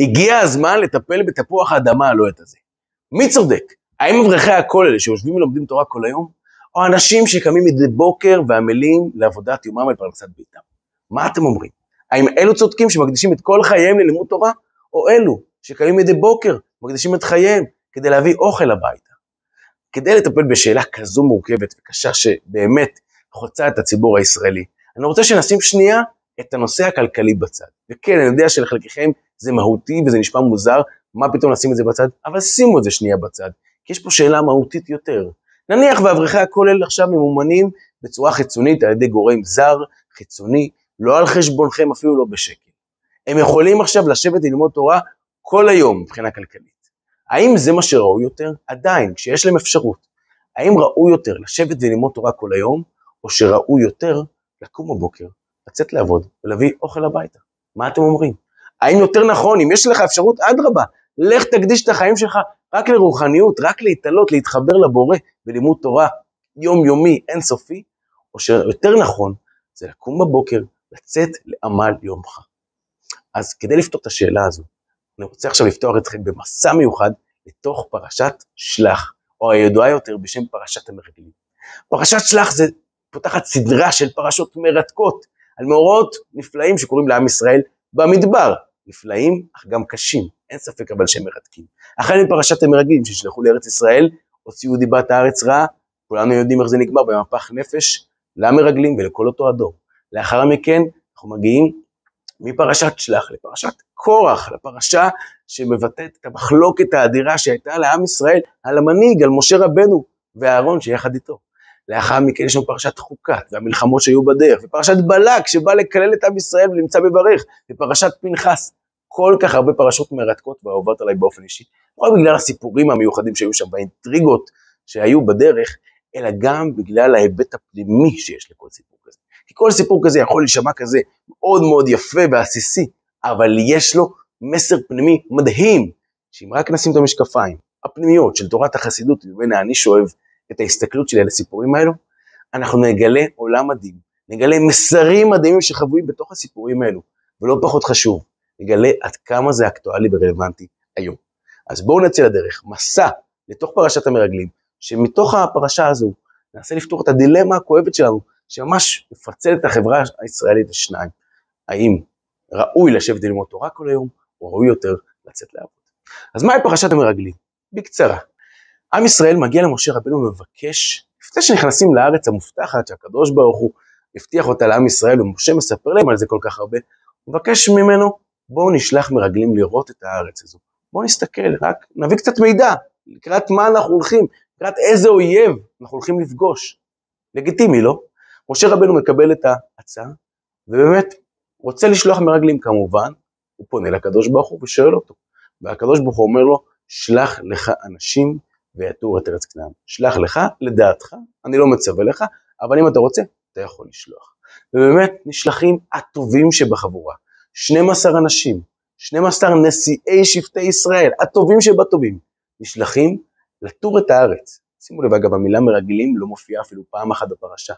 הגיע הזמן לטפל בתפוח האדמה הלוהט הזה. מי צודק? האם אברכי הכולל שיושבים ולומדים תורה כל היום, או אנשים שקמים מדי בוקר ועמלים לעבודת יומם על פרנסת ביתם? מה אתם אומרים? האם אלו צודקים שמקדישים את כל חייהם ללימוד תורה, או אלו שקמים מדי בוקר ומקדישים את חייהם כדי להביא אוכל הביתה? כדי לטפל בשאלה כזו מורכבת וקשה שבאמת חוצה את הציבור הישראלי, אני רוצה שנשים שנייה את הנושא הכלכלי בצד. וכן, אני יודע שלחלקכם זה מהותי וזה נשמע מוזר, מה פתאום לשים את זה בצד? אבל שימו את זה שנייה בצד, כי יש פה שאלה מהותית יותר. נניח ואברכי הכולל עכשיו ממומנים בצורה חיצונית על ידי גורם זר, חיצוני, לא על חשבונכם, אפילו לא בשקל. הם יכולים עכשיו לשבת וללמוד תורה כל היום מבחינה כלכלית. האם זה מה שראוי יותר? עדיין, כשיש להם אפשרות. האם ראוי יותר לשבת וללמוד תורה כל היום, או שראוי יותר לקום בבוקר, לצאת לעבוד ולהביא אוכל הביתה? מה אתם אומרים? האם יותר נכון, אם יש לך אפשרות, אדרבה, לך תקדיש את החיים שלך רק לרוחניות, רק להתעלות, להתחבר לבורא בלימוד תורה יומיומי, אינסופי, או שיותר נכון, זה לקום בבוקר, לצאת לעמל יומך. אז כדי לפתור את השאלה הזו, אני רוצה עכשיו לפתוח אתכם במסע מיוחד לתוך פרשת שלח, או הידועה יותר בשם פרשת המרגלים. פרשת שלח זה פותחת סדרה של פרשות מרתקות על מאורעות נפלאים שקורים לעם ישראל במדבר, נפלאים אך גם קשים, אין ספק אבל שהם מרתקים. החל מפרשת המרגלים שנשלחו לארץ ישראל, הוציאו דיבת הארץ רעה, כולנו יודעים איך זה נגמר במפח נפש למרגלים ולכל אותו הדור. לאחר מכן אנחנו מגיעים מפרשת שלח לפרשת קורח, לפרשה שמבטאת את המחלוקת האדירה שהייתה לעם ישראל על המנהיג, על משה רבנו ואהרון שיחד איתו. לאחר מכן יש לנו פרשת חוקת והמלחמות שהיו בדרך, ופרשת בלק שבא לקלל את עם ישראל ונמצא בברך, ופרשת פנחס. כל כך הרבה פרשות מרתקות ואהובות עליי באופן אישי, לא רק בגלל הסיפורים המיוחדים שהיו שם, והאינטריגות שהיו בדרך, אלא גם בגלל ההיבט הפנימי שיש לכל סיפור כזה. כי כל סיפור כזה יכול להישמע כזה מאוד מאוד יפה ועסיסי, אבל יש לו מסר פנימי מדהים, שאם רק נשים את המשקפיים הפנימיות של תורת החסידות, ממנה אני שואב את ההסתכלות שלי על הסיפורים האלו, אנחנו נגלה עולם מדהים, נגלה מסרים מדהימים שחבויים בתוך הסיפורים האלו, ולא פחות חשוב, נגלה עד כמה זה אקטואלי ורלוונטי היום. אז בואו נצא לדרך, מסע לתוך פרשת המרגלים, שמתוך הפרשה הזו ננסה לפתור את הדילמה הכואבת שלנו, שממש מפצל את החברה הישראלית לשניים. האם ראוי לשבת ללמוד תורה כל היום, או ראוי יותר לצאת לעבוד. אז מהי פרשת המרגלים? בקצרה. עם ישראל מגיע למשה רבנו ומבקש, לפני שנכנסים לארץ המובטחת שהקדוש ברוך הוא הבטיח אותה לעם ישראל, ומשה מספר להם על זה כל כך הרבה, הוא מבקש ממנו, בואו נשלח מרגלים לראות את הארץ הזו. בואו נסתכל, רק נביא קצת מידע, לקראת מה אנחנו הולכים, לקראת איזה אויב אנחנו הולכים לפגוש. לגיטימי, לא? משה רבנו מקבל את ההצעה, ובאמת רוצה לשלוח מרגלים כמובן, הוא פונה לקדוש ברוך הוא ושואל אותו, והקדוש ברוך הוא אומר לו, שלח לך אנשים ויתור את ארץ כנען. שלח לך, לדעתך, אני לא מצווה לך, אבל אם אתה רוצה, אתה יכול לשלוח. ובאמת נשלחים הטובים שבחבורה. 12 אנשים, 12 נשיאי שבטי ישראל, הטובים שבטובים, נשלחים לטור את הארץ. שימו לב, אגב, המילה מרגלים לא מופיעה אפילו פעם אחת בפרשה.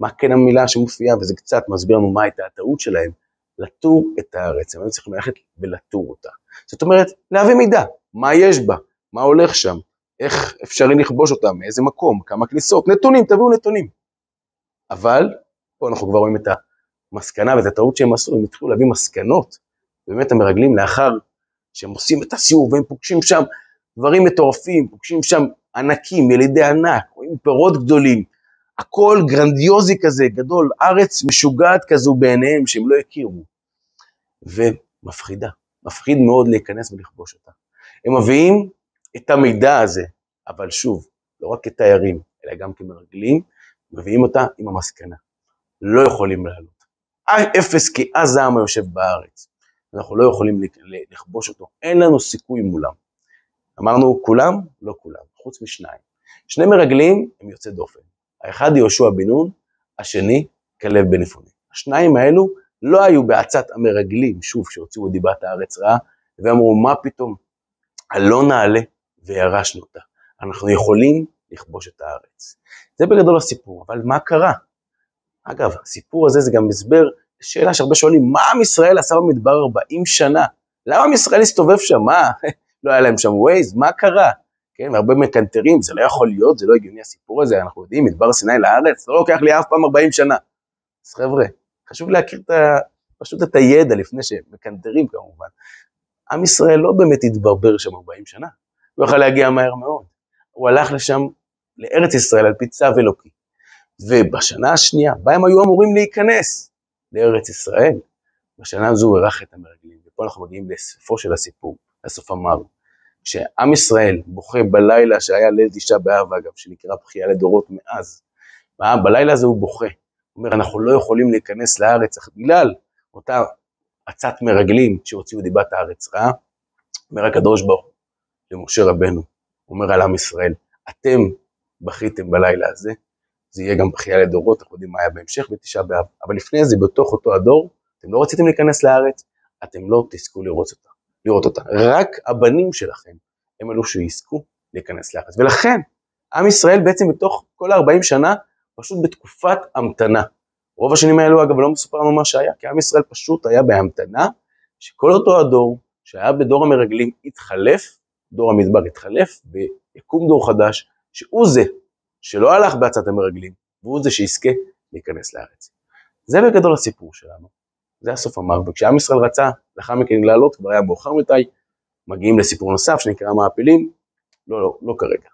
מה כן המילה שמופיעה, וזה קצת מסביר לנו מה הייתה הטעות שלהם, לטור את הארץ, הם היו צריכים ללכת ולטור אותה. זאת אומרת, להביא מידע, מה יש בה, מה הולך שם, איך אפשרי לכבוש אותה, מאיזה מקום, כמה כניסות, נתונים, תביאו נתונים. אבל, פה אנחנו כבר רואים את המסקנה ואת הטעות שהם עשו, הם התחילו להביא מסקנות, באמת המרגלים לאחר שהם עושים את הסיור והם פוגשים שם דברים מטורפים, פוגשים שם ענקים, ילידי ענק, רואים פירות גדולים, הכל גרנדיוזי כזה, גדול, ארץ משוגעת כזו בעיניהם שהם לא הכירו. ומפחידה, מפחיד מאוד להיכנס ולכבוש אותה. הם מביאים את המידע הזה, אבל שוב, לא רק כתיירים, אלא גם כמרגלים, מביאים אותה עם המסקנה. לא יכולים לעלות. אפס כי עז העם היושב בארץ. אנחנו לא יכולים לכבוש אותו, אין לנו סיכוי מולם. אמרנו כולם? לא כולם, חוץ משניים. שני מרגלים הם יוצאי דופן. האחד יהושע בן נון, השני כלב בן יפונה. השניים האלו לא היו בעצת המרגלים, שוב, שהוציאו דיבת הארץ רעה, ואמרו, מה פתאום, הלא נעלה וירשנו אותה. אנחנו יכולים לכבוש את הארץ. זה בגדול הסיפור, אבל מה קרה? אגב, הסיפור הזה זה גם הסבר לשאלה שהרבה שואלים, מה עם ישראל עשה במדבר 40 שנה? למה עם ישראל הסתובב שם? מה? לא היה להם שם ווייז? מה קרה? כן, והרבה מקנטרים, זה לא יכול להיות, זה לא הגיוני הסיפור הזה, אנחנו יודעים, מדבר סיני לארץ, לא לוקח לי אף פעם 40 שנה. אז חבר'ה, חשוב להכיר את ה... פשוט את הידע לפני שמקנטרים כמובן. עם ישראל לא באמת התברבר שם 40 שנה, הוא יכל להגיע מהר מאוד. הוא הלך לשם, לארץ ישראל, על פי צו אלוקי. ובשנה השנייה, בה הם היו אמורים להיכנס לארץ ישראל, בשנה הזו הוא אירח את המרגלים, ופה אנחנו מגיעים לסופו של הסיפור, לסוף המר. כשעם ישראל בוכה בלילה שהיה ליל תשעה באב אגב, שנקרא בכייה לדורות מאז, בלילה הזה הוא בוכה, הוא אומר אנחנו לא יכולים להיכנס לארץ בגלל אותה עצת מרגלים שהוציאו דיבת הארץ רעה, אומר הקדוש ברוך למשה רבנו, אומר על עם ישראל, אתם בכיתם בלילה הזה, זה יהיה גם בכייה לדורות, אנחנו יודעים מה היה בהמשך בתשעה באב, אבל לפני זה, בתוך אותו הדור, אתם לא רציתם להיכנס לארץ, אתם לא תזכו לראות אותה, לראות אותה. רק הבנים שלכם הם אלו שיזכו להיכנס לארץ. ולכן, עם ישראל בעצם בתוך כל ה-40 שנה, פשוט בתקופת המתנה. רוב השנים האלו אגב לא מסופר לנו מה שהיה, כי עם ישראל פשוט היה בהמתנה, שכל אותו הדור שהיה בדור המרגלים התחלף, דור המדבר התחלף, ויקום דור חדש, שהוא זה שלא הלך בעצת המרגלים, והוא זה שיזכה להיכנס לארץ. זה בגדול הסיפור שלנו, זה הסוף המר, וכשעם ישראל רצה לאחר מכן לעלות, כבר היה מאוחר מדי, מגיעים לסיפור נוסף שנקרא מעפילים, לא, לא, לא כרגע.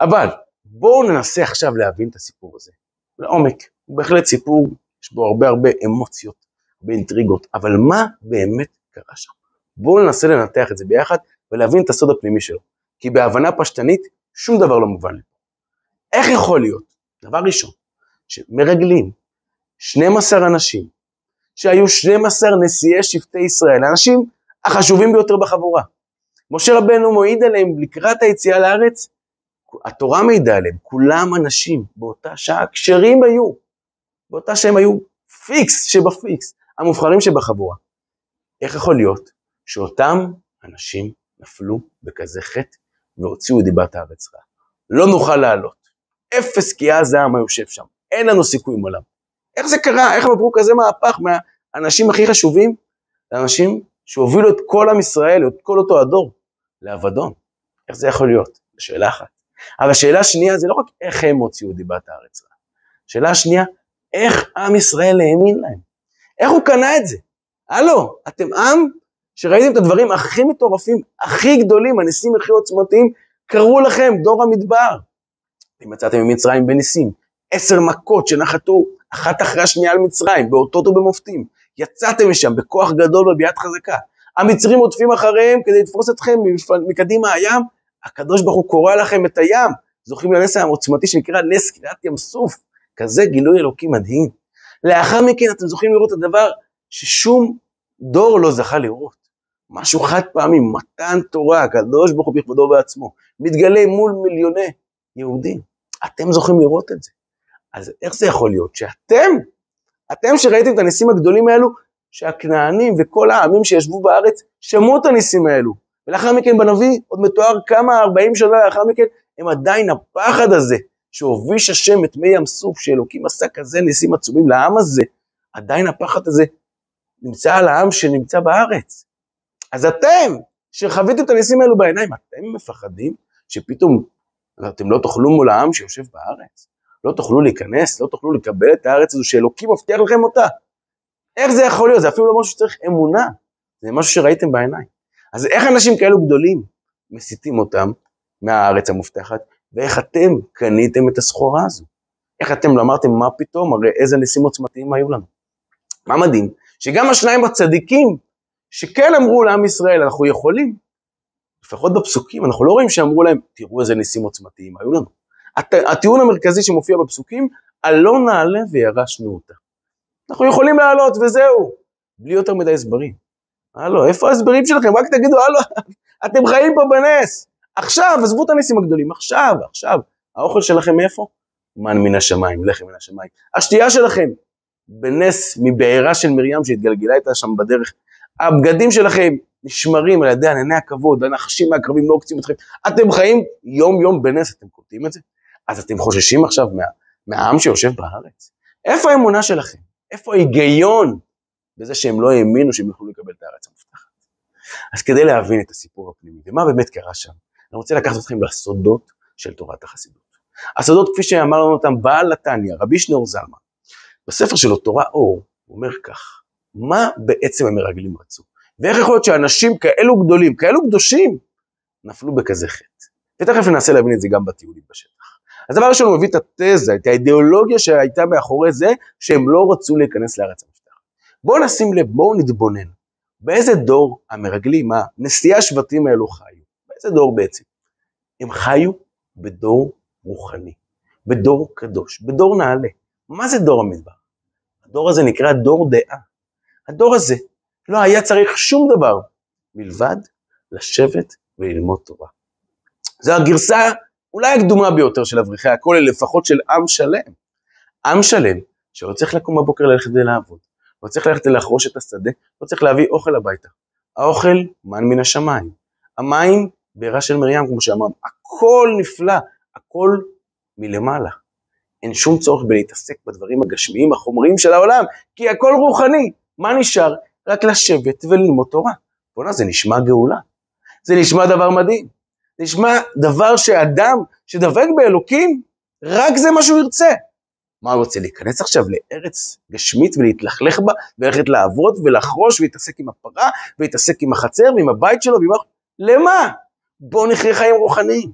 אבל בואו ננסה עכשיו להבין את הסיפור הזה, לעומק. הוא בהחלט סיפור, יש בו הרבה הרבה אמוציות, הרבה אינטריגות, אבל מה באמת קרה שם? בואו ננסה לנתח את זה ביחד ולהבין את הסוד הפנימי שלו. כי בהבנה פשטנית, שום דבר לא מובן לי. איך יכול להיות, דבר ראשון, שמרגלים 12 אנשים, שהיו 12 נשיאי שבטי ישראל, האנשים החשובים ביותר בחבורה. משה רבנו מועיד עליהם לקראת היציאה לארץ, התורה מעידה עליהם, כולם אנשים באותה שעה כשרים היו, באותה שהם היו פיקס שבפיקס, המובחרים שבחבורה. איך יכול להיות שאותם אנשים נפלו בכזה חטא והוציאו דיבת הארץ רעה? לא נוכל לעלות. אפס כי אז העם היושב שם, אין לנו סיכוי עם עולם. איך זה קרה? איך הם עברו כזה מהפך מהאנשים הכי חשובים לאנשים שהובילו את כל עם ישראל, את כל אותו הדור, לאבדון? איך זה יכול להיות? זו שאלה אחת. אבל השאלה השנייה זה לא רק איך הם הוציאו דיבת הארץ רעה. השאלה השנייה, איך עם ישראל האמין להם? איך הוא קנה את זה? הלו, אתם עם שראיתם את הדברים הכי מטורפים, הכי גדולים, הניסים הכי עוצמתיים, קראו לכם, דור המדבר. אם יצאתם ממצרים בניסים, עשר מכות שנחתו אחת אחרי השנייה על מצרים, באותות ובמופתים. יצאתם משם בכוח גדול וביד חזקה. המצרים עוטפים אחריהם כדי לתפוס אתכם מקדימה הים, הקדוש ברוך הוא קורא לכם את הים. זוכרים לנס העוצמתי שנקרא נס קריאת ים סוף, כזה גילוי אלוקי מדהים. לאחר מכן אתם זוכרים לראות את הדבר ששום דור לא זכה לראות. משהו חד פעמי, מתן תורה, הקדוש ברוך הוא בכבודו בעצמו, מתגלה מול מיליוני יהודים. אתם זוכים לראות את זה. אז איך זה יכול להיות שאתם, אתם שראיתם את הניסים הגדולים האלו, שהכנענים וכל העמים שישבו בארץ שמעו את הניסים האלו, ולאחר מכן בנביא עוד מתואר כמה 40 שנה לאחר מכן, הם עדיין הפחד הזה שהוביש השם את מי ים סוף, שאלוקים עשה כזה ניסים עצומים לעם הזה, עדיין הפחד הזה נמצא על העם שנמצא בארץ. אז אתם, שחוויתם את הניסים האלו בעיניים, אתם מפחדים שפתאום אתם לא תאכלו מול העם שיושב בארץ? לא תוכלו להיכנס, לא תוכלו לקבל את הארץ הזו שאלוקים מבטיח לכם אותה. איך זה יכול להיות? זה אפילו לא משהו שצריך אמונה, זה משהו שראיתם בעיניים. אז איך אנשים כאלו גדולים מסיתים אותם מהארץ המובטחת, ואיך אתם קניתם את הסחורה הזו? איך אתם לא אמרתם מה פתאום, הרי איזה ניסים עוצמתיים היו לנו. מה מדהים? שגם השניים הצדיקים, שכן אמרו לעם ישראל, אנחנו יכולים, לפחות בפסוקים, אנחנו לא רואים שאמרו להם, תראו איזה ניסים עוצמתיים היו לנו. הט... הטיעון המרכזי שמופיע בפסוקים, הלא נעלה וירשנו אותה. אנחנו יכולים לעלות וזהו, בלי יותר מדי הסברים. הלו, איפה ההסברים שלכם? רק תגידו, הלו, אתם חיים פה בנס. עכשיו, עזבו את הניסים הגדולים, עכשיו, עכשיו. האוכל שלכם מאיפה? מן מן השמיים, לחם מן השמיים. השתייה שלכם, בנס מבעירה של מרים שהתגלגלה איתה שם בדרך. הבגדים שלכם נשמרים על ידי ענני הכבוד, הנחשים מהקרבים לא עוקצים אתכם. אתם חיים יום יום בנס, אתם קולטים את זה? אז אתם חוששים עכשיו מה, מהעם שיושב בארץ? איפה האמונה שלכם? איפה ההיגיון בזה שהם לא האמינו שהם יוכלו לקבל את הארץ המובטחת? אז כדי להבין את הסיפור הפנימי, ומה באמת קרה שם, אני רוצה לקחת אתכם לסודות של תורת החסידות. הסודות כפי שאמר לנו אותם בעל התניא, רבי שניאור זלמן, בספר שלו תורה אור, הוא אומר כך, מה בעצם המרגלים רצו? ואיך יכול להיות שאנשים כאלו גדולים, כאלו קדושים, נפלו בכזה חטא? ותכף ננסה להבין את זה גם בטיולים בשטח. אז דבר ראשון הוא מביא את התזה, את האידיאולוגיה שהייתה מאחורי זה, שהם לא רצו להיכנס לארץ המבטח. בואו נשים לב, בואו נתבונן. באיזה דור המרגלים, הנשיאי השבטים האלו חיו? באיזה דור בעצם? הם חיו בדור רוחני, בדור קדוש, בדור נעלה. מה זה דור המדבר? הדור הזה נקרא דור דעה. הדור הזה לא היה צריך שום דבר מלבד לשבת וללמוד תורה. זו הגרסה אולי הקדומה ביותר של אברכי הכולל, לפחות של עם שלם. עם שלם שלא צריך לקום בבוקר ללכת ולעבוד, לא צריך ללכת לחרוש את השדה, לא צריך להביא אוכל הביתה. האוכל מן מן השמיים, המים בעירה של מרים, כמו שאמרנו, הכל נפלא, הכל מלמעלה. אין שום צורך בלהתעסק בדברים הגשמיים, החומריים של העולם, כי הכל רוחני. מה נשאר? רק לשבת וללמוד תורה. בוא'נה, זה נשמע גאולה. זה נשמע דבר מדהים. זה נשמע דבר שאדם שדבק באלוקים, רק זה מה שהוא ירצה. מה הוא רוצה, להיכנס עכשיו לארץ גשמית ולהתלכלך בה, וללכת לעבוד ולחרוש ולהתעסק עם הפרה, ולהתעסק עם החצר ועם הבית שלו, ועם... למה? בואו נחיה חיים רוחניים.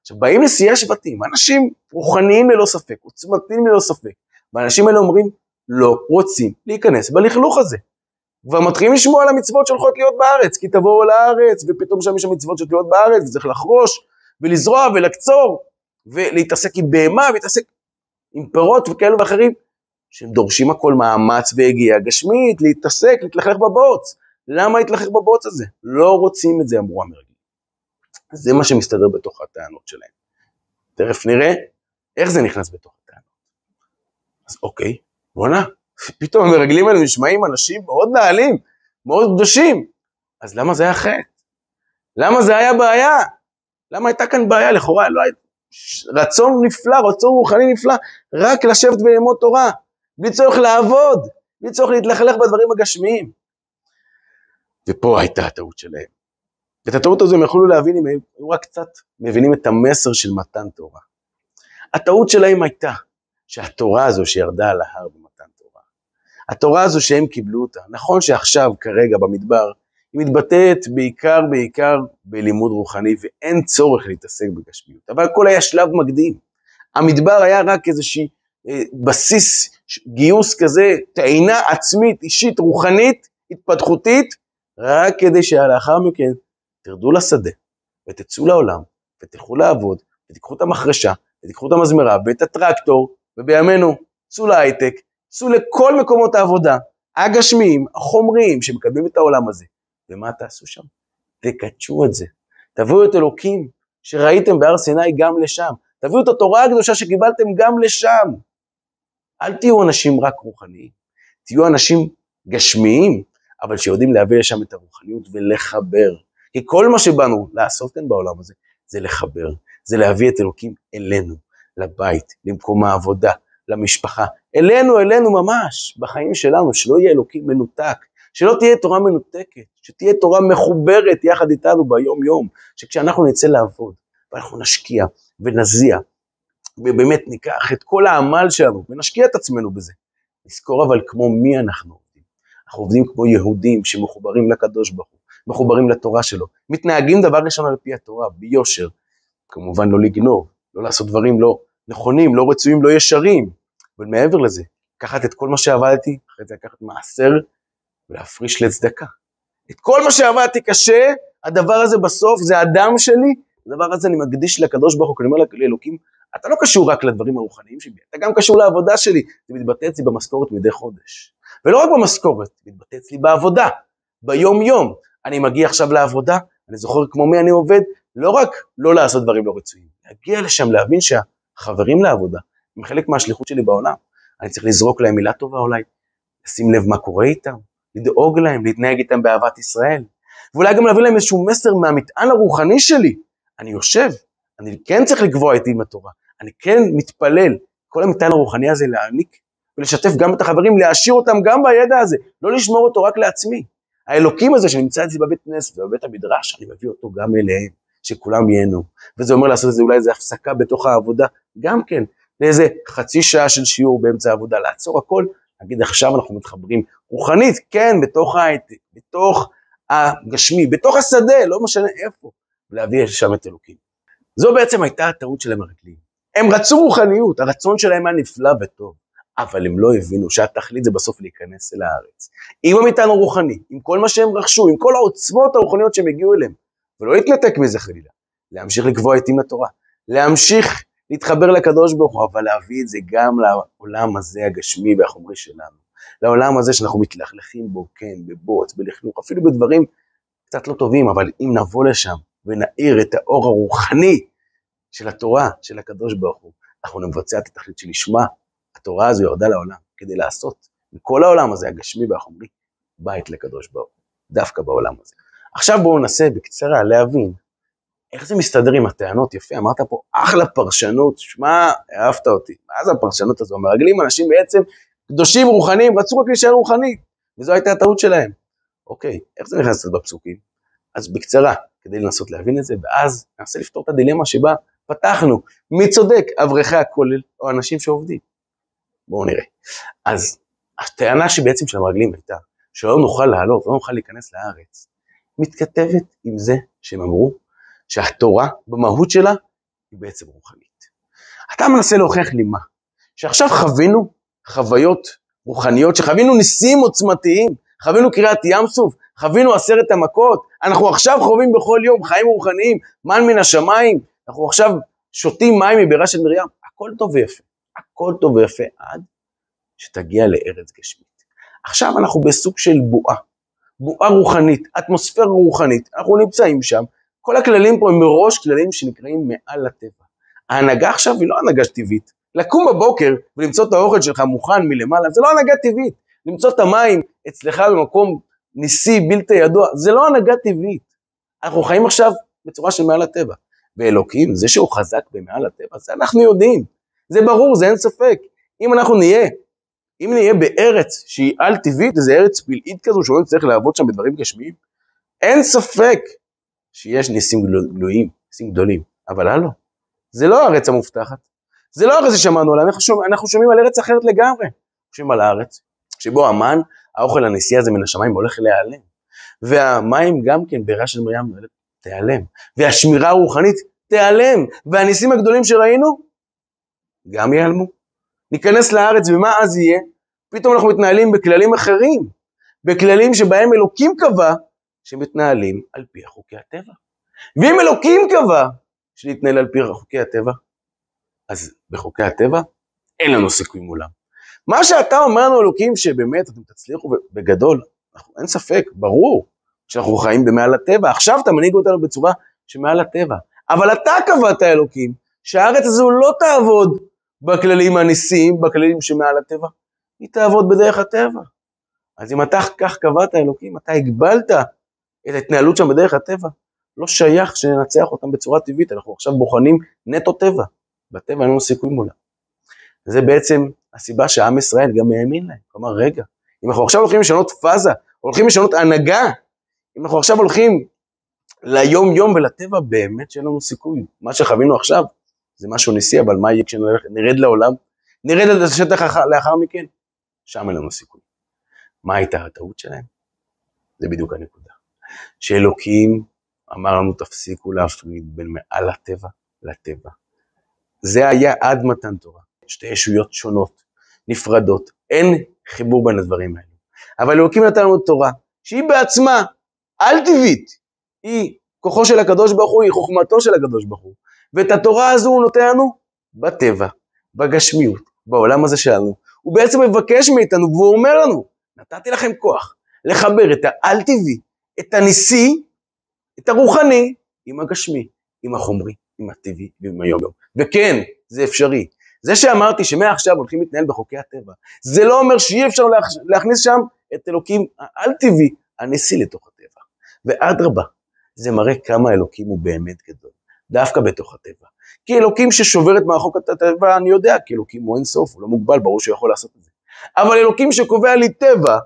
עכשיו, באים נשיאי השבטים, אנשים רוחניים ללא ספק, עוצמתיים ללא ספק, והאנשים האלה אומרים, לא רוצים להיכנס בלכלוך הזה. כבר מתחילים לשמוע על המצוות שהולכות להיות בארץ, כי תבואו לארץ, ופתאום שם יש מצוות שתלויות בארץ, וצריך לחרוש, ולזרוע, ולקצור, ולהתעסק עם בהמה, ולהתעסק עם פירות וכאלו ואחרים, שהם דורשים הכל מאמץ והגיעה גשמית, להתעסק, להתלכלך בבוץ. למה להתלכלך בבוץ הזה? לא רוצים את זה, אמרו המרגלים. זה מה שמסתדר בתוך הטענות שלהם. תכף נראה איך זה נכנס בתוך הטענות. אז אוקיי, בואנה, פתאום המרגלים האלה נשמעים אנשים מאוד נעלים, מאוד קדושים. אז למה זה היה חטא? למה זה היה בעיה? למה הייתה כאן בעיה? לכאורה לא היה... רצון נפלא, רצון רוחני נפלא, רק לשבת וללמוד תורה, בלי צורך לעבוד, בלי צורך להתלכלך בדברים הגשמיים. ופה הייתה הטעות שלהם. ואת הטעות הזו הם יכולו להבין אם הם היו רק קצת מבינים את המסר של מתן תורה. הטעות שלהם הייתה שהתורה הזו שירדה על ההר התורה הזו שהם קיבלו אותה, נכון שעכשיו כרגע במדבר היא מתבטאת בעיקר בעיקר בלימוד רוחני ואין צורך להתעסק בגשמיות, אבל הכל היה שלב מקדים. המדבר היה רק איזושהי אה, בסיס גיוס כזה, טעינה עצמית, אישית, רוחנית, התפתחותית, רק כדי שלאחר מכן תרדו לשדה ותצאו לעולם ותלכו לעבוד ותיקחו את המחרשה ותיקחו את המזמרה ואת הטרקטור ובימינו צאו להייטק, צאו לכל מקומות העבודה הגשמיים, החומריים שמקדמים את העולם הזה. ומה תעשו שם? תקדשו את זה. תביאו את אלוקים שראיתם בהר סיני גם לשם. תביאו את התורה הקדושה שקיבלתם גם לשם. אל תהיו אנשים רק רוחניים, תהיו אנשים גשמיים, אבל שיודעים להביא לשם את הרוחניות ולחבר. כי כל מה שבאנו לעשות כאן בעולם הזה, זה לחבר, זה להביא את אלוקים אלינו, לבית, למקום העבודה, למשפחה, אלינו, אלינו ממש, בחיים שלנו, שלא יהיה אלוקים מנותק, שלא תהיה תורה מנותקת, שתהיה תורה מחוברת יחד איתנו ביום יום, שכשאנחנו נצא לעבוד, ואנחנו נשקיע ונזיע, ובאמת ניקח את כל העמל שלנו ונשקיע את עצמנו בזה. נזכור אבל כמו מי אנחנו עובדים. אנחנו עובדים כמו יהודים שמחוברים לקדוש ברוך הוא, מחוברים לתורה שלו, מתנהגים דבר ראשון על פי התורה, ביושר, כמובן לא לגנוב, לא לעשות דברים לא נכונים, לא רצויים, לא ישרים, אבל מעבר לזה, לקחת את כל מה שעבדתי, אחרי זה לקחת מעשר ולהפריש לצדקה. את כל מה שעבדתי קשה, הדבר הזה בסוף זה הדם שלי, הדבר הזה אני מקדיש לקדוש ברוך הוא, אני אומר לאלוקים, אתה לא קשור רק לדברים הרוחניים שלי, אתה גם קשור לעבודה שלי, זה מתבטא אצלי במשכורת מדי חודש. ולא רק במשכורת, זה מתבטא אצלי בעבודה, ביום יום. אני מגיע עכשיו לעבודה, אני זוכר כמו מי אני עובד, לא רק לא לעשות דברים לא רצויים, להגיע לשם, להבין שהחברים לעבודה הם חלק מהשליחות שלי בעולם. אני צריך לזרוק להם מילה טובה אולי, לשים לב מה קורה איתם, לדאוג להם, להתנהג איתם באהבת ישראל, ואולי גם להביא להם איזשהו מסר מהמטען הרוחני שלי. אני יושב, אני כן צריך לקבוע את דין התורה, אני כן מתפלל, כל המטען הרוחני הזה להעניק ולשתף גם את החברים, להעשיר אותם גם בידע הזה, לא לשמור אותו רק לעצמי. האלוקים הזה שנמצא אצלי בבית כנסת ובבית המדרש, אני מביא אותו גם אליהם, שכולם ייהנו. וזה אומר לעשות את זה אולי איזה הפסקה בתוך העבודה, גם כן, לאיזה חצי שעה של שיעור באמצע העבודה, לעצור הכל, להגיד עכשיו אנחנו מתחברים רוחנית, כן, בתוך ההייטק, בתוך הגשמי, בתוך השדה, לא משנה איפה, ולהביא שם את אלוקים. זו בעצם הייתה הטעות של המרגלים. הם רצו רוחניות, הרצון שלהם היה נפלא וטוב, אבל הם לא הבינו שהתכלית זה בסוף להיכנס אל הארץ. עם המטען הרוחני, עם כל מה שהם רכשו, עם כל העוצמות הרוחניות שהם הגיעו אליהם, ולא להתנתק מזה חלילה, להמשיך לקבוע עתים לתורה, להמשיך להתחבר לקדוש ברוך הוא, אבל להביא את זה גם לעולם הזה הגשמי והחומרי שלנו. לעולם הזה שאנחנו מתלכלכים בו, כן, בבוץ, בלכלוך, אפילו בדברים קצת לא טובים, אבל אם נבוא לשם ונאיר את האור הרוחני של התורה, של הקדוש ברוך הוא, אנחנו נבצע את התכלית שלשמה התורה הזו ירדה לעולם, כדי לעשות מכל העולם הזה, הגשמי והחומרי, בית לקדוש ברוך הוא, דווקא בעולם הזה. עכשיו בואו ננסה בקצרה להבין איך זה מסתדר עם הטענות, יפה, אמרת פה אחלה פרשנות, שמע, אהבת אותי, מה זה הפרשנות הזו? מרגלים אנשים בעצם קדושים רוחניים, רצו רק להישאר רוחניים, וזו הייתה הטעות שלהם. אוקיי, איך זה נכנס בפסוקים? אז בקצרה, כדי לנסות להבין את זה, ואז ננסה לפתור את הדילמה שבה פתחנו, מי צודק, אברכי הכולל או אנשים שעובדים? בואו נראה. אז הטענה שבעצם של המרגלים הייתה, שלא נוכל לעלות, לא נוכל להיכנס לארץ, מתכתבת עם זה שהם אמרו שהתורה במהות שלה היא בעצם רוחנית. אתה מנסה להוכיח לי מה? שעכשיו חווינו חוויות רוחניות, שחווינו ניסים עוצמתיים, חווינו קריאת ים סוף, חווינו עשרת המכות, אנחנו עכשיו חווים בכל יום חיים רוחניים, מן מן השמיים, אנחנו עכשיו שותים מים מבירה של מרים, הכל טוב ויפה, הכל טוב ויפה עד שתגיע לארץ גשמית. עכשיו אנחנו בסוג של בועה, בועה רוחנית, אטמוספירה רוחנית, אנחנו נמצאים שם, כל הכללים פה הם מראש כללים שנקראים מעל לטבע. ההנהגה עכשיו היא לא הנהגה טבעית, לקום בבוקר ולמצוא את האוכל שלך מוכן מלמעלה, זה לא הנהגה טבעית. למצוא את המים אצלך במקום ניסי, בלתי ידוע, זה לא הנהגה טבעית. אנחנו חיים עכשיו בצורה של מעל הטבע. ואלוקים, זה שהוא חזק במעל הטבע, זה אנחנו יודעים. זה ברור, זה אין ספק. אם אנחנו נהיה, אם נהיה בארץ שהיא על-טבעית, איזה ארץ פלאית כזו, שלא נצטרך לעבוד שם בדברים גשמיים, אין ספק שיש ניסים גלויים, ניסים גדולים, אבל הלו, זה לא הארץ המובטחת, זה לא הארץ ששמענו עליה, אנחנו, שומע, אנחנו שומעים על ארץ אחרת לגמרי. שומעים על הארץ, שבו המן, האוכל הנשי הזה מן השמיים הולך להיעלם. והמים גם כן, בירה של מרים תיעלם. והשמירה הרוחנית תיעלם. והניסים הגדולים שראינו, גם ייעלמו. ניכנס לארץ, ומה אז יהיה? פתאום אנחנו מתנהלים בכללים אחרים. בכללים שבהם אלוקים קבע שמתנהלים על פי חוקי הטבע. ואם אלוקים קבע שנתנהל על פי חוקי הטבע, אז בחוקי הטבע אין לנו סיכוי מולם. מה שאתה אומר לנו אלוקים שבאמת אתם תצליחו בגדול, אין ספק, ברור שאנחנו חיים במעל הטבע, עכשיו אתה מנהיג אותנו בצורה שמעל הטבע. אבל אתה קבעת אלוקים שהארץ הזו לא תעבוד בכללים הניסיים, בכללים שמעל הטבע, היא תעבוד בדרך הטבע. אז אם אתה כך קבעת אלוקים, אתה הגבלת את ההתנהלות שם בדרך הטבע, לא שייך שננצח אותם בצורה טבעית, אנחנו עכשיו בוחנים נטו טבע. בטבע אין לנו סיכוי מולה. זה בעצם הסיבה שעם ישראל גם האמין להם. כלומר, רגע, אם אנחנו עכשיו הולכים לשנות פאזה, הולכים לשנות הנהגה, אם אנחנו עכשיו הולכים ליום יום ולטבע, באמת שאין לנו סיכוי. מה שחווינו עכשיו זה משהו ניסי, אבל מה יהיה כשנרד לעולם? נרד את השטח לאחר מכן? שם אין לנו סיכוי. מה הייתה הטעות שלהם? זה בדיוק הנקודה. שאלוקים אמר לנו תפסיקו להפריד בין מעל הטבע לטבע. זה היה עד מתן תורה. שתי ישויות שונות, נפרדות, אין חיבור בין הדברים האלו. אבל אלוקים נתן לנו תורה, שהיא בעצמה על-טבעית, היא כוחו של הקדוש ברוך הוא, היא חוכמתו של הקדוש ברוך הוא. ואת התורה הזו הוא נותן לנו בטבע, בגשמיות, בעולם הזה שלנו. הוא בעצם מבקש מאיתנו, והוא אומר לנו, נתתי לכם כוח לחבר את העל-טבעי, את הניסי, את הרוחני, עם הגשמי, עם החומרי. עם הטבעי ועם היום-יום. וכן, זה אפשרי. זה שאמרתי שמעכשיו הולכים להתנהל בחוקי הטבע, זה לא אומר שאי אפשר להכניס שם את אלוקים העל-טבעי, הנשיא לתוך הטבע. ואדרבה, זה מראה כמה אלוקים הוא באמת גדול, דווקא בתוך הטבע. כי אלוקים ששובר את מערכות הטבע, אני יודע, כי אלוקים הוא אין סוף, הוא לא מוגבל, ברור שהוא יכול לעשות את זה. אבל אלוקים שקובע לי טבע,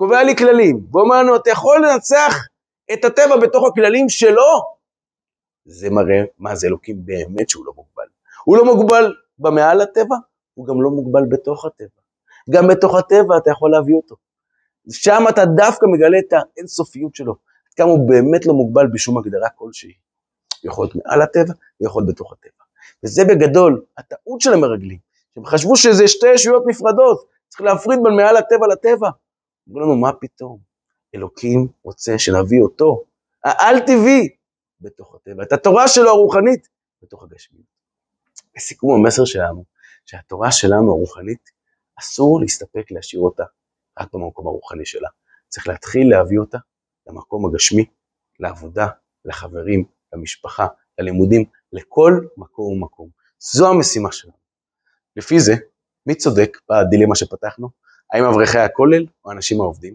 קובע לי כללים, ואומר לנו, אתה יכול לנצח את הטבע בתוך הכללים שלו? זה מראה מה זה אלוקים באמת שהוא לא מוגבל. הוא לא מוגבל במעל הטבע, הוא גם לא מוגבל בתוך הטבע. גם בתוך הטבע אתה יכול להביא אותו. שם אתה דווקא מגלה את האינסופיות שלו, כמה הוא באמת לא מוגבל בשום הגדרה כלשהי. יכול להיות מעל הטבע, ויכול להיות בתוך הטבע. וזה בגדול הטעות של המרגלים, שהם חשבו שזה שתי ישויות נפרדות, צריך להפריד בין מעל הטבע לטבע. אמרו לנו, מה פתאום? אלוקים רוצה שנביא אותו, העל-טבעי, בתוך הטבע, את התורה שלו הרוחנית, בתוך הגשמיות. לסיכום המסר שלנו, שהתורה שלנו הרוחנית, אסור להסתפק להשאיר אותה רק במקום הרוחני שלה. צריך להתחיל להביא אותה למקום הגשמי, לעבודה, לחברים, למשפחה, ללימודים, לכל מקום ומקום. זו המשימה שלנו. לפי זה, מי צודק בדילמה שפתחנו? האם אברכי הכולל או האנשים העובדים?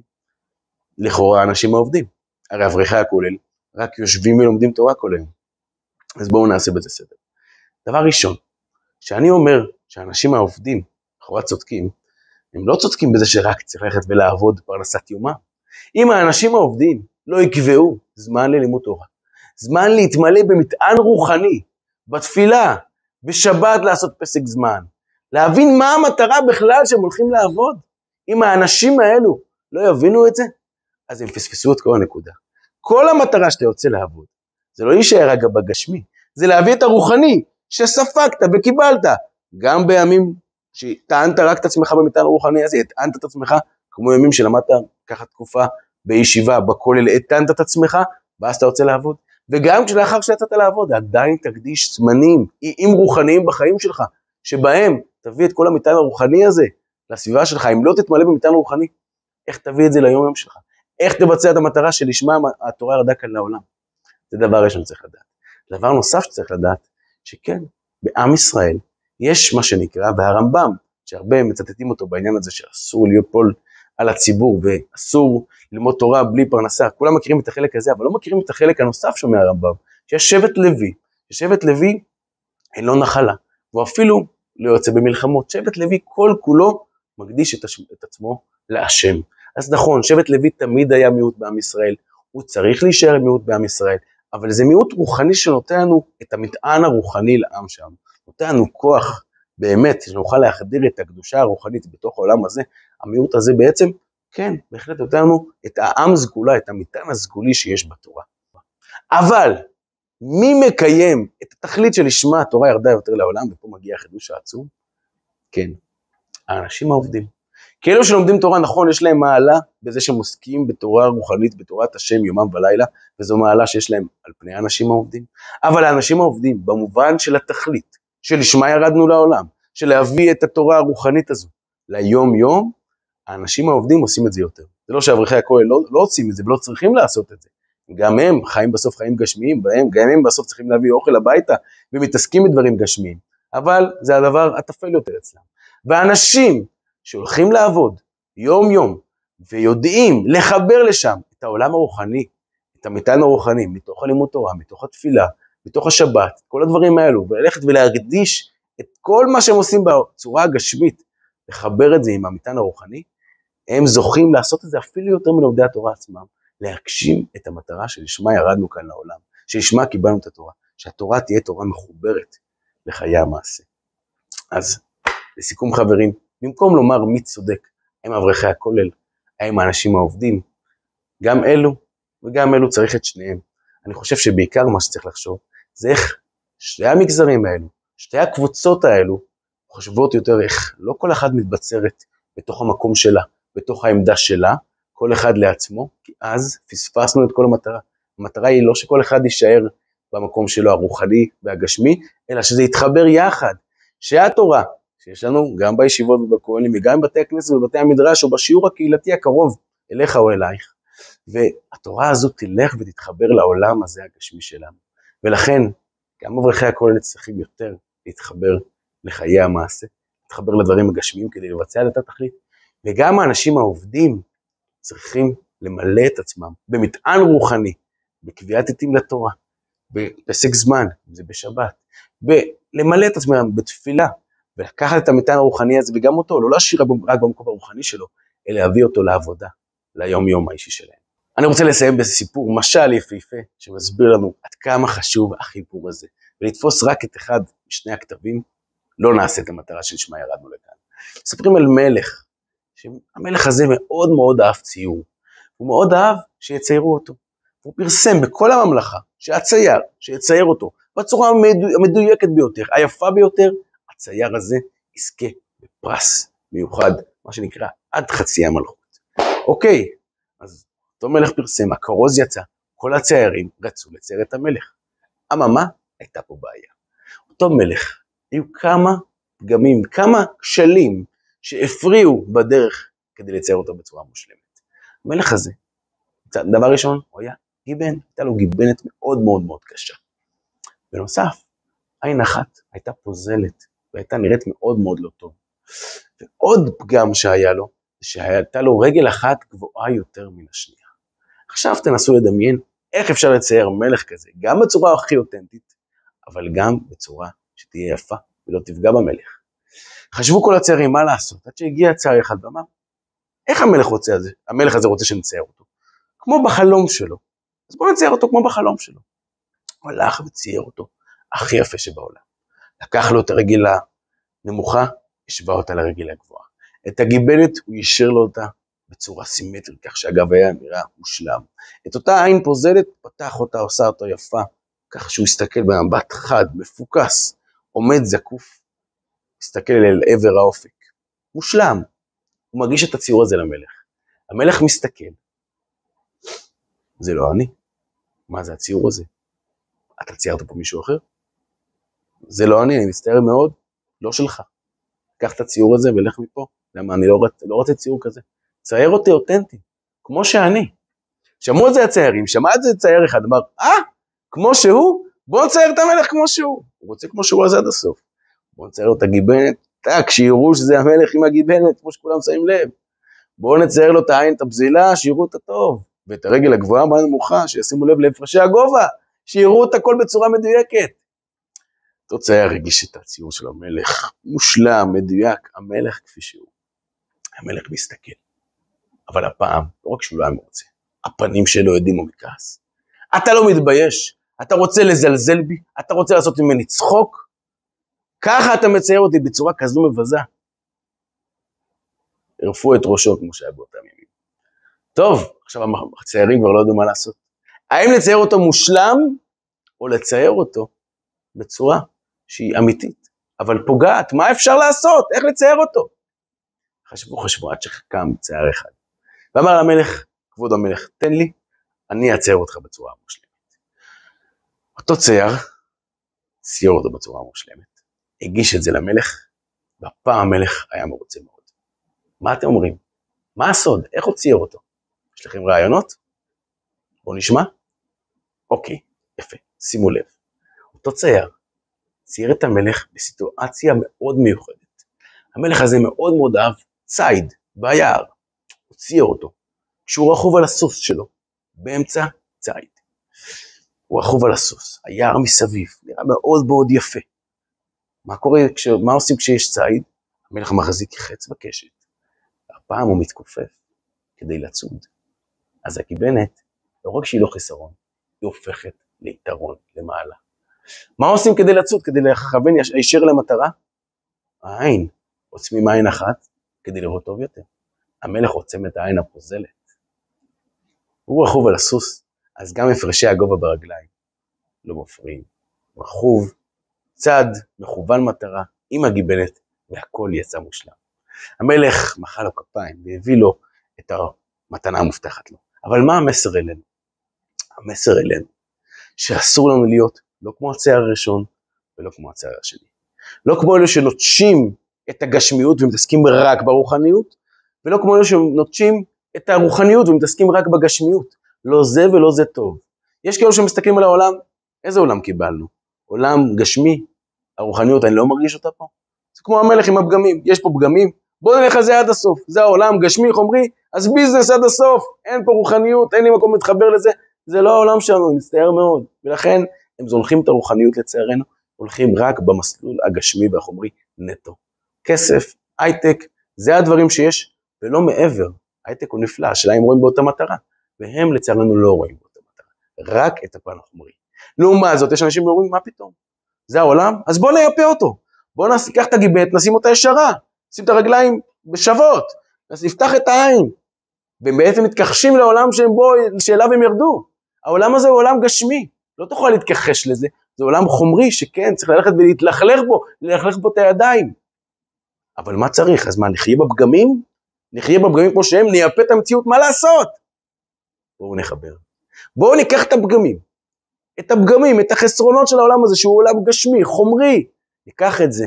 לכאורה האנשים העובדים. הרי אברכי הכולל רק יושבים ולומדים תורה כל היום. אז בואו נעשה בזה סדר. דבר ראשון, כשאני אומר שהאנשים העובדים לכאורה צודקים, הם לא צודקים בזה שרק צריך ללכת ולעבוד פרנסת יומם. אם האנשים העובדים לא יקבעו זמן ללימוד תורה, זמן להתמלא במטען רוחני, בתפילה, בשבת לעשות פסק זמן, להבין מה המטרה בכלל שהם הולכים לעבוד. אם האנשים האלו לא יבינו את זה, אז הם פספסו את כל הנקודה. כל המטרה שאתה יוצא לעבוד, זה לא להישאר רגע בגשמי, זה להביא את הרוחני, שספגת וקיבלת, גם בימים שטענת רק את עצמך במטען הרוחני הזה, הטענת את עצמך, כמו ימים שלמדת ככה תקופה בישיבה, בכולל, הטענת את עצמך, ואז אתה יוצא לעבוד. וגם כשלאחר שיצאת לעבוד, עדיין תקדיש זמנים, איים רוחניים בחיים שלך, שבהם תביא את כל המטען הרוחני הזה לסביבה שלך, אם לא תתמלא במטען רוחני, איך תביא את זה ליום יום שלך? איך תבצע את המטרה שלשמה התורה ירדה כאן לעולם? זה דבר ראשון שצריך לדעת. דבר נוסף שצריך לדעת, שכן, בעם ישראל יש מה שנקרא, והרמב"ם, שהרבה מצטטים אותו בעניין הזה שאסור ליפול על הציבור ואסור ללמוד תורה בלי פרנסה, כולם מכירים את החלק הזה, אבל לא מכירים את החלק הנוסף שאומר הרמב"ם, שיש שבט לוי, ששבט לוי אין לו נחלה, והוא אפילו לא יוצא במלחמות, שבט לוי כל כולו מקדיש את, הש... את עצמו להשם. אז נכון, שבט לוי תמיד היה מיעוט בעם ישראל, הוא צריך להישאר מיעוט בעם ישראל, אבל זה מיעוט רוחני שנותן לנו את המטען הרוחני לעם שם, נותן לנו כוח באמת, שנוכל להחדיר את הקדושה הרוחנית בתוך העולם הזה, המיעוט הזה בעצם, כן, בהחלט נותן לנו את העם סגולה, את המטען הסגולי שיש בתורה. אבל, מי מקיים את התכלית שלשמה התורה ירדה יותר לעולם, ופה מגיע החידוש העצום? כן, האנשים העובדים. כי אלו שלומדים תורה, נכון, יש להם מעלה בזה שהם עוסקים בתורה רוחנית, בתורת השם יומם ולילה, וזו מעלה שיש להם על פני האנשים העובדים. אבל האנשים העובדים, במובן של התכלית, שלשמה ירדנו לעולם, של להביא את התורה הרוחנית הזו ליום-יום, האנשים העובדים עושים את זה יותר. זה לא שאברכי הכהן לא, לא עושים את זה ולא צריכים לעשות את זה. גם הם חיים בסוף חיים גשמיים, בהם, גם הם בסוף צריכים להביא אוכל הביתה ומתעסקים בדברים גשמיים. אבל זה הדבר הטפל יותר אצלם. ואנשים שהולכים לעבוד יום-יום ויודעים לחבר לשם את העולם הרוחני, את המטען הרוחני, מתוך הלימוד תורה, מתוך התפילה, מתוך השבת, כל הדברים האלו, וללכת ולהקדיש את כל מה שהם עושים בצורה הגשמית, לחבר את זה עם המטען הרוחני, הם זוכים לעשות את זה אפילו יותר מלומדי התורה עצמם, להגשים את המטרה שלשמה ירדנו כאן לעולם, שלשמה קיבלנו את התורה, שהתורה תהיה תורה מחוברת לחיי המעשה. אז לסיכום חברים, במקום לומר מי צודק, האם אברכי הכולל, האם האנשים העובדים, גם אלו וגם אלו צריך את שניהם. אני חושב שבעיקר מה שצריך לחשוב זה איך שתי המגזרים האלו, שתי הקבוצות האלו, חושבות יותר איך לא כל אחת מתבצרת בתוך המקום שלה, בתוך העמדה שלה, כל אחד לעצמו, כי אז פספסנו את כל המטרה. המטרה היא לא שכל אחד יישאר במקום שלו הרוחני והגשמי, אלא שזה יתחבר יחד, שהתורה שיש לנו גם בישיבות ובכהנים וגם בבתי הכנסת ובבתי המדרש או בשיעור הקהילתי הקרוב אליך או אלייך. והתורה הזו תלך ותתחבר לעולם הזה הגשמי שלנו. ולכן גם אברכי הכולל צריכים יותר להתחבר לחיי המעשה, להתחבר לדברים הגשמיים כדי לבצע את התכלית, וגם האנשים העובדים צריכים למלא את עצמם במטען רוחני, בקביעת עתים לתורה, בפסק זמן, אם זה בשבת, ולמלא את עצמם בתפילה, ולקחת את המטען הרוחני הזה וגם אותו, לא להשאיר רק במקום הרוחני שלו, אלא להביא אותו לעבודה, ליום-יום האישי שלהם. אני רוצה לסיים בסיפור, משל יפהפה, שמסביר לנו עד כמה חשוב החיבור הזה, ולתפוס רק את אחד משני הכתבים, לא נעשה את המטרה שלשמה ירדנו לכאן. מספרים על מלך, שהמלך הזה מאוד מאוד אהב ציור, הוא מאוד אהב שיציירו אותו. הוא פרסם בכל הממלכה שהצייר, שיצייר אותו בצורה המדויקת ביותר, היפה ביותר, הצייר הזה יזכה בפרס מיוחד, מה שנקרא עד חצי המלכות. אוקיי, אז אותו מלך פרסם, הכרוז יצא, כל הציירים רצו לצייר את המלך. אממה, הייתה פה בעיה. אותו מלך, היו כמה פגמים, כמה כשלים שהפריעו בדרך כדי לצייר אותו בצורה מושלמת. המלך הזה, דבר ראשון, הוא היה גיבן, הייתה לו גיבנת מאוד מאוד מאוד קשה. בנוסף, עין אחת הייתה פוזלת והייתה נראית מאוד מאוד לא טוב. ועוד פגם שהיה לו, שהייתה לו רגל אחת גבוהה יותר מן השנייה. עכשיו תנסו לדמיין איך אפשר לצייר מלך כזה, גם בצורה הכי אותנטית, אבל גם בצורה שתהיה יפה ולא תפגע במלך. חשבו כל הציירים מה לעשות, עד שהגיע צייר אחד ואמר, איך המלך, רוצה, המלך הזה רוצה שנצייר אותו? כמו בחלום שלו. אז בואו נצייר אותו כמו בחלום שלו. הוא הלך וצייר אותו הכי יפה שבעולם. לקח לו את הרגל הנמוכה, השווה אותה לרגל הגבוהה. את הגיבנת הוא יישר לו אותה בצורה סימטרית, כך שהגב היה נראה מושלם. את אותה עין פוזלת, פתח אותה, עושה אותה יפה, כך שהוא הסתכל במבט חד, מפוקס, עומד זקוף, מסתכל אל עבר האופק. מושלם. הוא מגיש את הציור הזה למלך. המלך מסתכל, זה לא אני. מה זה הציור הזה? אתה ציירת פה מישהו אחר? זה לא אני, אני מצטער מאוד, לא שלך. קח את הציור הזה ולך מפה. למה אני לא, רצ... לא רוצה ציור כזה? צייר אותי אותנטי, כמו שאני. שמעו את זה הציירים, שמע את זה צייר אחד, אמר, אה, כמו שהוא? בוא נצייר את המלך כמו שהוא. הוא רוצה כמו שהוא אז עד הסוף. בוא נצייר לו את הגיבנת, טק, שיראו שזה המלך עם הגיבנת, כמו שכולם שמים לב. בואו נצייר לו את העין, את הבזילה, שיראו את הטוב. ואת הרגל הגבוהה והנמוכה, שישימו לב להפרשי הגובה, שיראו את הכל בצורה מדויקת. אותו צייר הגיש את הציור של המלך, מושלם, מדויק, המלך כפי שהוא. המלך מסתכל, אבל הפעם, לא רק שהוא לא היה מרוצה, הפנים שלו הדהימו מכעס. אתה לא מתבייש? אתה רוצה לזלזל בי? אתה רוצה לעשות ממני צחוק? ככה אתה מצייר אותי בצורה כזו מבזה. הרפו את ראשו כמו שהיה באותם ימים. טוב, עכשיו הציירים כבר לא יודעים מה לעשות. האם לצייר אותו מושלם, או לצייר אותו בצורה שהיא אמיתית, אבל פוגעת? מה אפשר לעשות? איך לצייר אותו? חשבו, חשבו, עד שחכם צייר אחד. ואמר למלך, כבוד המלך, תן לי, אני אצייר אותך בצורה מושלמת. אותו צייר, צייר אותו בצורה מושלמת, הגיש את זה למלך, והפעם המלך היה מרוצה מאוד. מה אתם אומרים? מה הסוד? איך הוא צייר אותו? יש לכם רעיונות? בואו נשמע. אוקיי, יפה, שימו לב. אותו צייר צייר את המלך בסיטואציה מאוד מיוחדת. המלך הזה מאוד מאוד אהב ציד ביער. הוא צייר אותו. כשהוא רכוב על הסוס שלו, באמצע ציד. הוא רכוב על הסוס, היער מסביב, נראה מאוד מאוד יפה. מה קורה, כש... מה עושים כשיש ציד? המלך מחזיק חץ בקשת. הפעם הוא מתכופף כדי לצוד. אז הגיבנת, לא רק שהיא לא חיסרון, היא הופכת ליתרון, למעלה. מה עושים כדי לצוד, כדי לכוון הישר למטרה? העין. עוצמים עין אחת כדי לראות טוב יותר. המלך עוצם את העין הפוזלת. הוא רכוב על הסוס, אז גם הפרשי הגובה ברגליים לא מפריעים. רכוב, צד, מכוון מטרה, עם הגיבנת, והכל יצא מושלם. המלך מחא לו כפיים והביא לו את המתנה המובטחת לו. אבל מה המסר אלינו? המסר אלינו, שאסור לנו להיות לא כמו הצייר הראשון ולא כמו הצייר השני. לא כמו אלה שנוטשים את הגשמיות ומתעסקים רק ברוחניות, ולא כמו אלה שנוטשים את הרוחניות ומתעסקים רק בגשמיות. לא זה ולא זה טוב. יש כאלו שמסתכלים על העולם, איזה עולם קיבלנו? עולם גשמי, הרוחניות, אני לא מרגיש אותה פה? זה כמו המלך עם הפגמים, יש פה פגמים, בוא נלך על זה עד הסוף. זה העולם, גשמי, חומרי, אז ביזנס עד הסוף. אין פה רוחניות, אין לי מקום להתחבר לזה. זה לא העולם שלנו, אני מצטער מאוד. ולכן, הם זונחים את הרוחניות לצערנו, הולכים רק במסלול הגשמי והחומרי נטו. כסף, הייטק, זה הדברים שיש, ולא מעבר. הייטק הוא נפלא, השאלה אם רואים באותה מטרה, והם לצערנו לא רואים באותה מטרה, רק את הפן החומרי. לעומת זאת, יש אנשים שאומרים, מה פתאום? זה העולם? אז בוא נייפה אותו. בוא ניקח את הגיבט, נשים אותה ישרה, נשים את הרגליים בשוות, נפתח את העין. והם בעצם מתכחשים לעולם שהם בו, שאליו הם ירדו. העולם הזה הוא עולם גשמי, לא תוכל להתכחש לזה, זה עולם חומרי שכן, צריך ללכת ולהתלכלך בו, ללכלך בו את הידיים. אבל מה צריך? אז מה, נחיה בפגמים? נחיה בפגמים כמו שהם, נייפה את המציאות, מה לעשות? בואו נחבר. בואו ניקח את הפגמים, את הפגמים, את החסרונות של העולם הזה, שהוא עולם גשמי, חומרי, ניקח את זה,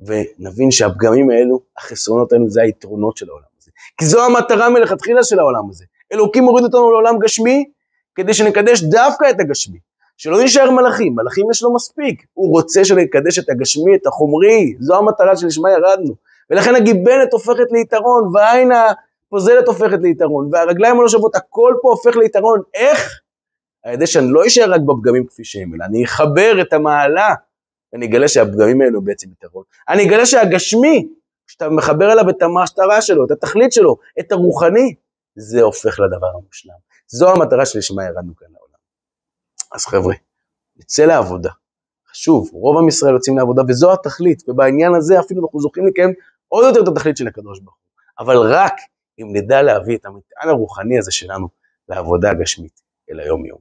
ונבין שהפגמים האלו, החסרונות האלו, זה היתרונות של העולם הזה. כי זו המטרה מלכתחילה של העולם הזה. אלוקים מוריד אותנו לעולם גשמי, כדי שנקדש דווקא את הגשמי. שלא נשאר מלאכים, מלאכים יש לו מספיק. הוא רוצה שנקדש את הגשמי, את החומרי, זו המטרה שלשמה ירדנו. ולכן הגיבנת הופכת ליתרון, והעין הפוזלת הופכת ליתרון, והרגליים הלא שוות, הכל פה הופך ליתרון. איך? על ידי שאני לא אשאר רק בפגמים כפי שהם, אלא אני אחבר את המעלה, ואני אגלה שהפגמים האלו בעצם יתרון. אני אגלה שהגשמי, כשאתה מחבר אליו את המטרה שלו, את התכלית שלו, את הרוחני, זה הופך לדבר המושלם. זו המטרה שלשמה ירדנו כאן לעולם. אז חבר'ה, נצא לעבודה. חשוב, רוב עם ישראל יוצאים לעבודה, וזו התכלית, ובעניין הזה אפילו אנחנו זוכים לקיים עוד יותר את התכלית של הקדוש ברוך הוא. אבל רק אם נדע להביא את המטען הרוחני הזה שלנו לעבודה הגשמית, אל היום-יום.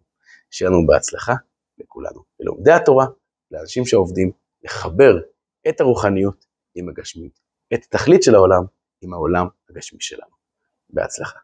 שיהיה לנו בהצלחה לכולנו. ללומדי התורה, לאנשים שעובדים, לחבר את הרוחניות עם הגשמיות, את התכלית של העולם עם העולם הגשמי שלנו. בהצלחה.